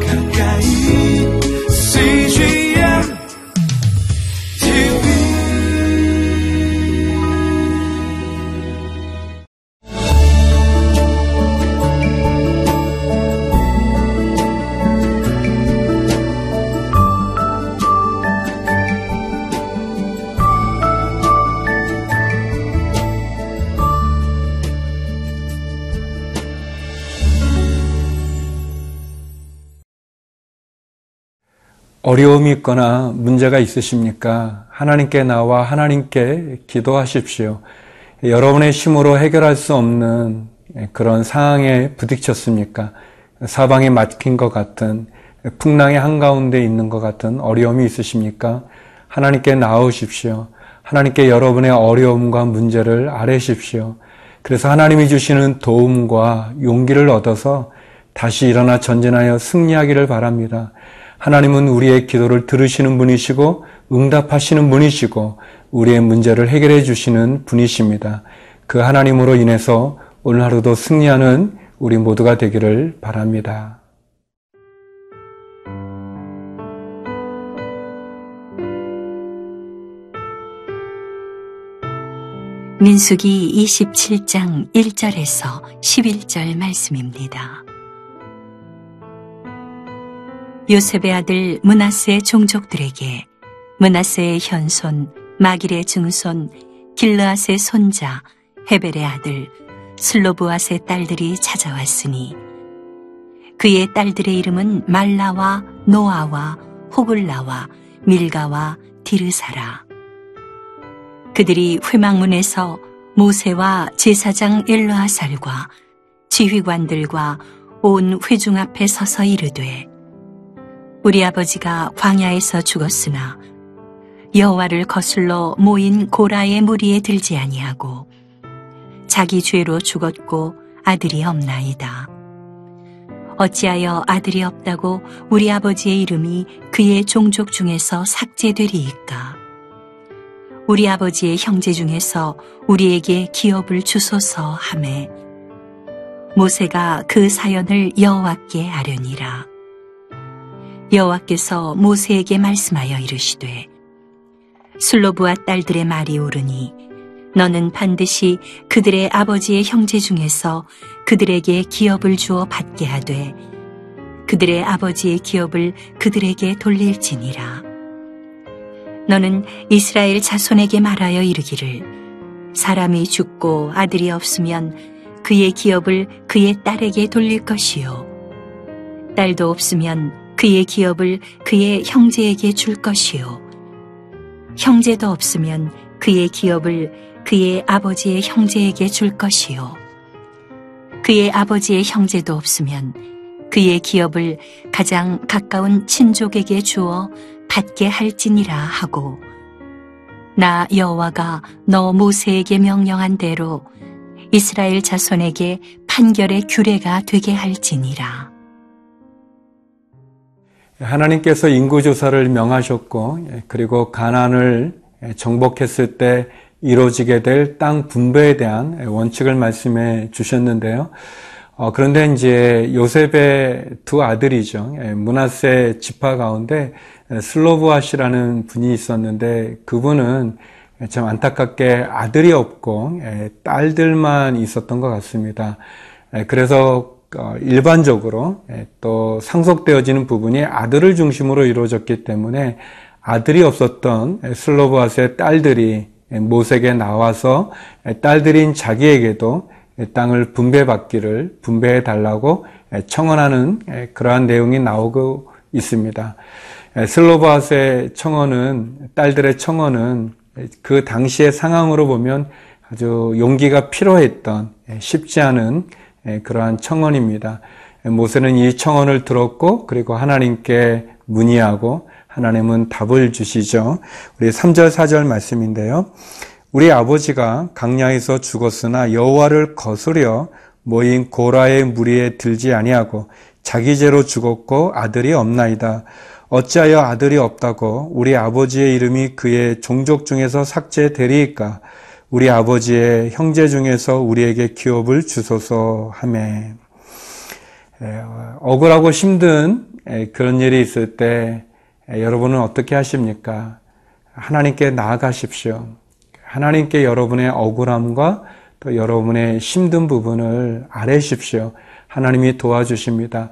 가까 어려움이 있거나 문제가 있으십니까? 하나님께 나와 하나님께 기도하십시오. 여러분의 힘으로 해결할 수 없는 그런 상황에 부딪혔습니까? 사방에 막힌 것 같은 풍랑의 한가운데 있는 것 같은 어려움이 있으십니까? 하나님께 나오십시오. 하나님께 여러분의 어려움과 문제를 아뢰십시오. 그래서 하나님이 주시는 도움과 용기를 얻어서 다시 일어나 전진하여 승리하기를 바랍니다. 하나님은 우리의 기도를 들으시는 분이시고 응답하시는 분이시고 우리의 문제를 해결해 주시는 분이십니다. 그 하나님으로 인해서 오늘 하루도 승리하는 우리 모두가 되기를 바랍니다. 민수기 27장 1절에서 11절 말씀입니다. 요셉의 아들 문하스의 종족들에게 문하스의 현손, 마길의 증손, 길르앗의 손자, 헤벨의 아들, 슬로브앗의 딸들이 찾아왔으니 그의 딸들의 이름은 말라와 노아와 호글라와 밀가와 디르사라. 그들이 회망문에서 모세와 제사장 엘르하살과 지휘관들과 온 회중 앞에 서서 이르되 우리 아버지가 광야에서 죽었으나 여호와를 거슬러 모인 고라의 무리에 들지 아니하고 자기 죄로 죽었고 아들이 없나이다. 어찌하여 아들이 없다고 우리 아버지의 이름이 그의 종족 중에서 삭제되리이까? 우리 아버지의 형제 중에서 우리에게 기업을 주소서 하매 모세가 그 사연을 여호와께 아뢰니라. 여호와께서 모세에게 말씀하여 이르시되 슬로브와 딸들의 말이 옳으니 너는 반드시 그들의 아버지의 형제 중에서 그들에게 기업을 주어 받게 하되 그들의 아버지의 기업을 그들에게 돌릴지니라. 너는 이스라엘 자손에게 말하여 이르기를 사람이 죽고 아들이 없으면 그의 기업을 그의 딸에게 돌릴 것이요. 딸도 없으면 그의 기업을 그의 형제에게 줄 것이요. 형제도 없으면 그의 기업을 그의 아버지의 형제에게 줄 것이요. 그의 아버지의 형제도 없으면 그의 기업을 가장 가까운 친족에게 주어 받게 할지니라 하고 나 여호와가 너 모세에게 명령한 대로 이스라엘 자손에게 판결의 규례가 되게 할지니라. 하나님께서 인구조사를 명하셨고, 그리고 가난을 정복했을 때 이루어지게 될 땅 분배에 대한 원칙을 말씀해 주셨는데요. 어, 그런데 이제 요셉의 두 아들이죠. 문하세 지파 가운데 슬로브아시라는 분이 있었는데 그분은 참 안타깝게 아들이 없고 딸들만 있었던 것 같습니다. 그래서 어, 일반적으로 또 상속되어지는 부분이 아들을 중심으로 이루어졌기 때문에 아들이 없었던 슬로브아스의 딸들이 모세에게 나와서 딸들인 자기에게도 땅을 분배받기를 분배해 달라고 청원하는 그러한 내용이 나오고 있습니다. 슬로바스의 청원은 딸들의 청원은 그 당시의 상황으로 보면 아주 용기가 필요했던 쉽지 않은 그러한 청원입니다. 모세는 이 청원을 들었고 그리고 하나님께 문의하고 하나님은 답을 주시죠. 우리 3절 4절 말씀인데요. 우리 아버지가 강야에서 죽었으나 여호와를 거스려 모인 고라의 무리에 들지 아니하고 자기 죄로 죽었고 아들이 없나이다. 어찌하여 아들이 없다고 우리 아버지의 이름이 그의 종족 중에서 삭제되리이까? 우리 아버지의 형제 중에서 우리에게 기업을 주소서 하매. 억울하고 힘든 그런 일이 있을 때 여러분은 어떻게 하십니까? 하나님께 나아가십시오. 하나님께 여러분의 억울함과 또 여러분의 힘든 부분을 아뢰십시오. 하나님이 도와주십니다.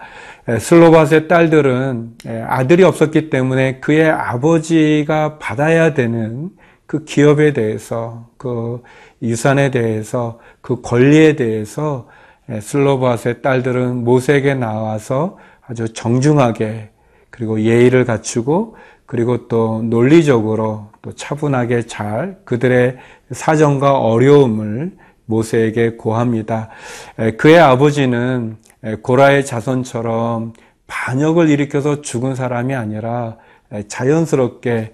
슬로바스의 딸들은 아들이 없었기 때문에 그의 아버지가 받아야 되는 그 기업에 대해서, 그 유산에 대해서, 그 권리에 대해서 슬로바스의 딸들은 모세에게 나와서 아주 정중하게 그리고 예의를 갖추고 그리고 또 논리적으로 또 차분하게 잘 그들의 사정과 어려움을 모세에게 고합니다. 그의 아버지는 고라의 자손처럼 반역을 일으켜서 죽은 사람이 아니라 자연스럽게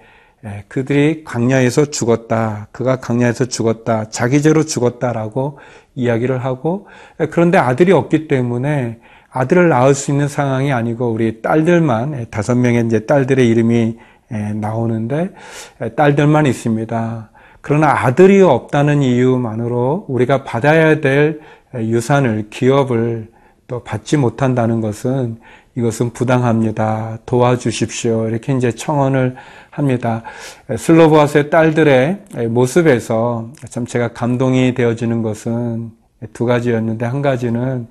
그들이 광야에서 죽었다. 그가 광야에서 죽었다. 자기 죄로 죽었다라고 이야기를 하고 그런데 아들이 없기 때문에 아들을 낳을 수 있는 상황이 아니고 우리 딸들만 다섯 명의 이제 딸들의 이름이 나오는데 딸들만 있습니다. 그러나 아들이 없다는 이유만으로 우리가 받아야 될 유산을, 기업을 또 받지 못한다는 것은 이것은 부당합니다. 도와주십시오. 이렇게 이제 청원을 합니다. 슬로보아스의 딸들의 모습에서 참 제가 감동이 되어지는 것은 두 가지였는데 한 가지는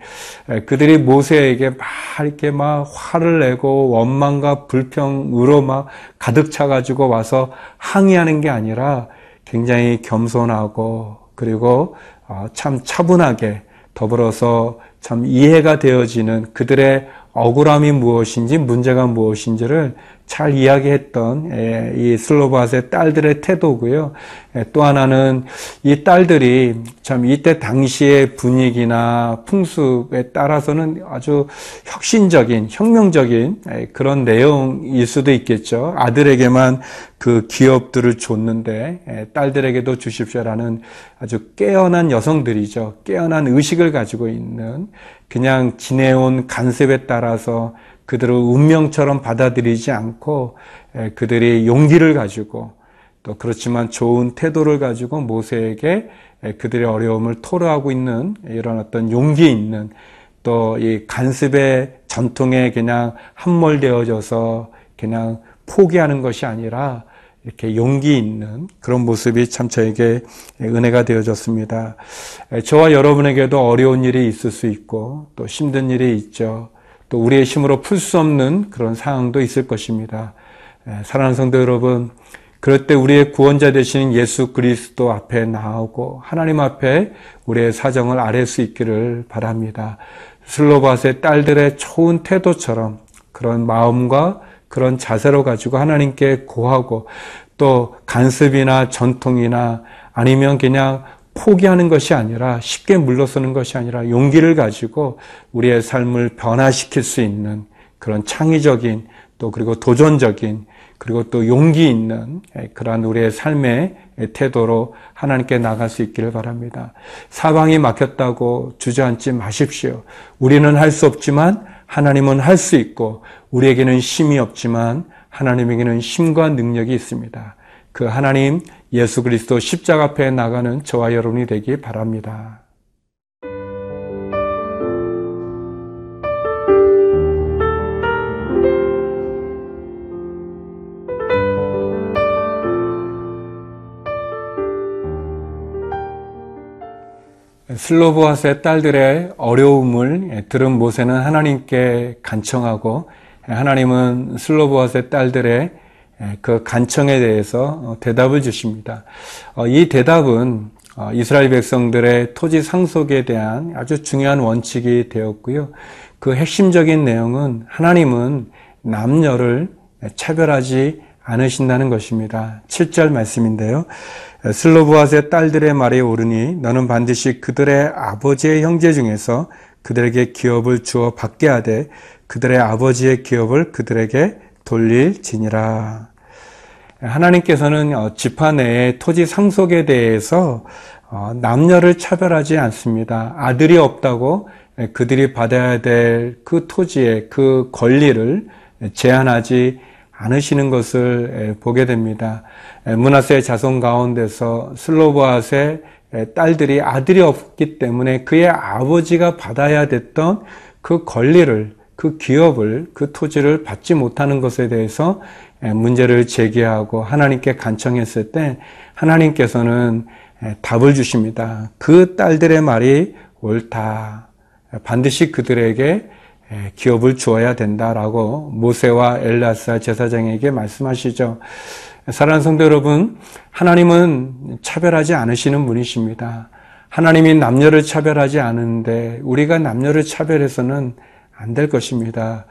그들이 모세에게 막 이렇게 막 화를 내고 원망과 불평으로 막 가득 차 가지고 와서 항의하는 게 아니라 굉장히 겸손하고 그리고 어, 참 차분하게 더불어서 참 이해가 되어지는 그들의 억울함이 무엇인지 문제가 무엇인지를 잘 이야기했던 예, 이 슬로바스의 딸들의 태도고요. 예, 또 하나는 이 딸들이 참 이때 당시의 분위기나 풍습에 따라서는 아주 혁신적인, 혁명적인 예, 그런 내용일 수도 있겠죠. 아들에게만 그 기업들을 줬는데 딸들에게도 주십시오라는 아주 깨어난 여성들이죠. 깨어난 의식을 가지고 있는 그냥 지내온 간섭에 따라서 그들을 운명처럼 받아들이지 않고 그들이 용기를 가지고 또 그렇지만 좋은 태도를 가지고 모세에게 그들의 어려움을 토로하고 있는 이런 어떤 용기 있는 또 이 간섭의 전통에 그냥 함몰되어져서 그냥 포기하는 것이 아니라 이렇게 용기 있는 그런 모습이 참 저에게 은혜가 되어졌습니다. 저와 여러분에게도 어려운 일이 있을 수 있고 또 힘든 일이 있죠. 또 우리의 힘으로 풀 수 없는 그런 상황도 있을 것입니다. 사랑하는 성도 여러분, 그럴 때 우리의 구원자 되시는 예수 그리스도 앞에 나오고 하나님 앞에 우리의 사정을 아뢰 수 있기를 바랍니다. 슬로바스의 딸들의 좋은 태도처럼 그런 마음과 그런 자세로 가지고 하나님께 고하고 또 간섭이나 전통이나 아니면 그냥 포기하는 것이 아니라 쉽게 물러서는 것이 아니라 용기를 가지고 우리의 삶을 변화시킬 수 있는 그런 창의적인 또 그리고 도전적인 그리고 또 용기 있는 그러한 우리의 삶의 태도로 하나님께 나갈 수 있기를 바랍니다. 사방이 막혔다고 주저앉지 마십시오. 우리는 할 수 없지만 하나님은 할 수 있고 우리에게는 힘이 없지만 하나님에게는 힘과 능력이 있습니다. 그 하나님 예수 그리스도 십자가 앞에 나가는 저와 여러분이 되기 바랍니다. 슬로보아스의 딸들의 어려움을 들은 모세는 하나님께 간청하고 하나님은 슬로보아스의 딸들의 예, 그 간청에 대해서 어, 대답을 주십니다. 어, 이 대답은 어, 이스라엘 백성들의 토지 상속에 대한 아주 중요한 원칙이 되었고요. 그 핵심적인 내용은 하나님은 남녀를 차별하지 않으신다는 것입니다. 7절 말씀인데요. 슬로브아스의 딸들의 말에 오르니 너는 반드시 그들의 아버지의 형제 중에서 그들에게 기업을 주어 받게 하되 그들의 아버지의 기업을 그들에게 돌릴지니라. 하나님께서는 어, 지파 내의 토지 상속에 대해서 어, 남녀를 차별하지 않습니다. 아들이 없다고 그들이 받아야 될 그 토지의 그 권리를 제한하지 않으시는 것을 보게 됩니다. 문하세의 자손 가운데서 슬로보아스의 딸들이 아들이 없기 때문에 그의 아버지가 받아야 됐던 그 권리를 그 기업을 그 토지를 받지 못하는 것에 대해서 문제를 제기하고 하나님께 간청했을 때 하나님께서는 답을 주십니다. 그 딸들의 말이 옳다. 반드시 그들에게 기업을 주어야 된다라고 모세와 엘라사 제사장에게 말씀하시죠. 사랑하는 성도 여러분, 하나님은 차별하지 않으시는 분이십니다. 하나님이 남녀를 차별하지 않은데 우리가 남녀를 차별해서는 안 될 것입니다.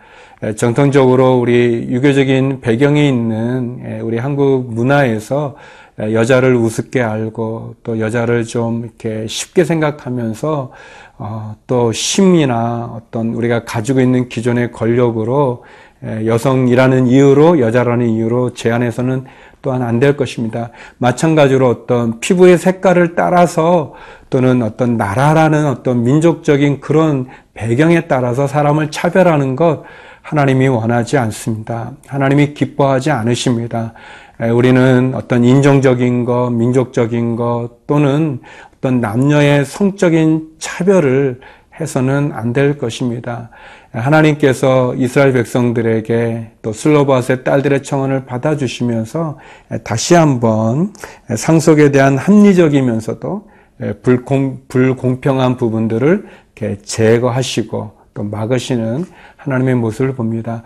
정통적으로 우리 유교적인 배경이 있는 우리 한국 문화에서 여자를 우습게 알고 또 여자를 좀 이렇게 쉽게 생각하면서 어, 또 심이나 어떤 우리가 가지고 있는 기존의 권력으로 여성이라는 이유로 여자라는 이유로 제한해서는 또한 안 될 것입니다. 마찬가지로 어떤 피부의 색깔을 따라서 또는 어떤 나라라는 어떤 민족적인 그런 배경에 따라서 사람을 차별하는 것 하나님이 원하지 않습니다. 하나님이 기뻐하지 않으십니다. 우리는 어떤 인종적인 것, 민족적인 것 또는 어떤 남녀의 성적인 차별을 해서는 안 될 것입니다. 하나님께서 이스라엘 백성들에게 또 슬로바스의 딸들의 청원을 받아주시면서 다시 한번 상속에 대한 합리적이면서도 불공, 불공평한 부분들을 제거하시고 또 막으시는 하나님의 모습을 봅니다.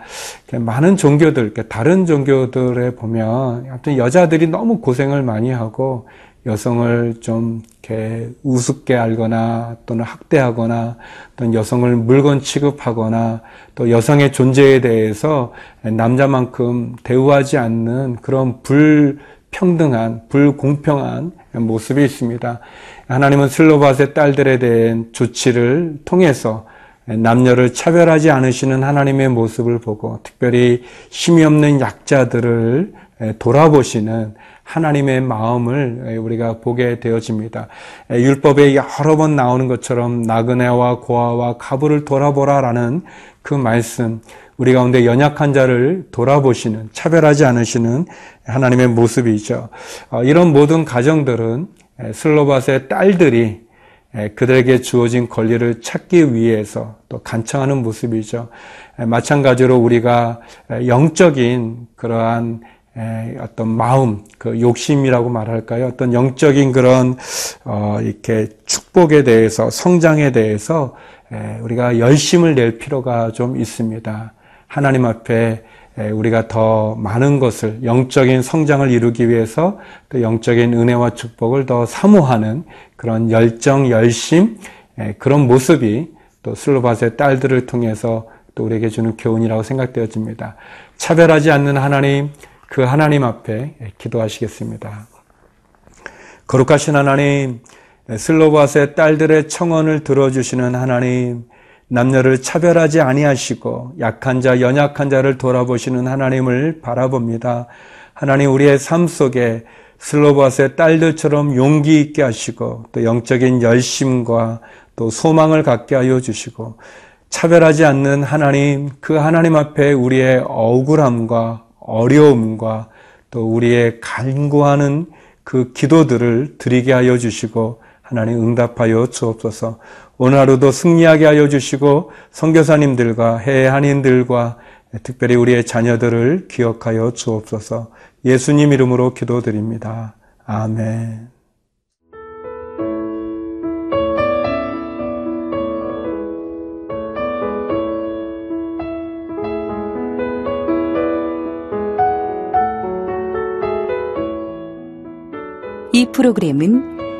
많은 종교들, 다른 종교들에 보면 아무튼 여자들이 너무 고생을 많이 하고 여성을 좀 이렇게 우습게 알거나 또는 학대하거나 또는 여성을 물건 취급하거나 또 여성의 존재에 대해서 남자만큼 대우하지 않는 그런 불 평등한 불공평한 모습이 있습니다. 하나님은 슬로바스의 딸들에 대한 조치를 통해서 남녀를 차별하지 않으시는 하나님의 모습을 보고 특별히 힘이 없는 약자들을 돌아보시는 하나님의 마음을 우리가 보게 되어집니다. 율법에 여러 번 나오는 것처럼 나그네와 고아와 가부를 돌아보라라는 그 말씀, 우리 가운데 연약한 자를 돌아보시는, 차별하지 않으시는 하나님의 모습이죠. 어, 이런 모든 가정들은 슬로바스의 딸들이 그들에게 주어진 권리를 찾기 위해서 또 간청하는 모습이죠. 마찬가지로 우리가 영적인 그러한 어떤 마음, 그 욕심이라고 말할까요? 어떤 영적인 그런 어 이렇게 축복에 대해서 성장에 대해서 우리가 열심을 낼 필요가 좀 있습니다. 하나님 앞에 우리가 더 많은 것을 영적인 성장을 이루기 위해서 또 영적인 은혜와 축복을 더 사모하는 그런 열정, 열심 그런 모습이 또 슬로바스의 딸들을 통해서 또 우리에게 주는 교훈이라고 생각되어집니다. 차별하지 않는 하나님, 그 하나님 앞에 기도하시겠습니다. 거룩하신 하나님, 슬로바스의 딸들의 청원을 들어주시는 하나님, 남녀를 차별하지 아니하시고 약한 자, 연약한 자를 돌아보시는 하나님을 바라봅니다. 하나님 우리의 삶 속에 슬로바스의 딸들처럼 용기 있게 하시고 또 영적인 열심과 또 소망을 갖게 하여 주시고 차별하지 않는 하나님, 그 하나님 앞에 우리의 억울함과 어려움과 또 우리의 간구하는 그 기도들을 드리게 하여 주시고 하나님 응답하여 주옵소서. 오늘 하루도 승리하게 하여 주시고 선교사님들과 해외 한인들과 특별히 우리의 자녀들을 기억하여 주옵소서. 예수님 이름으로 기도드립니다. 아멘. 이 프로그램은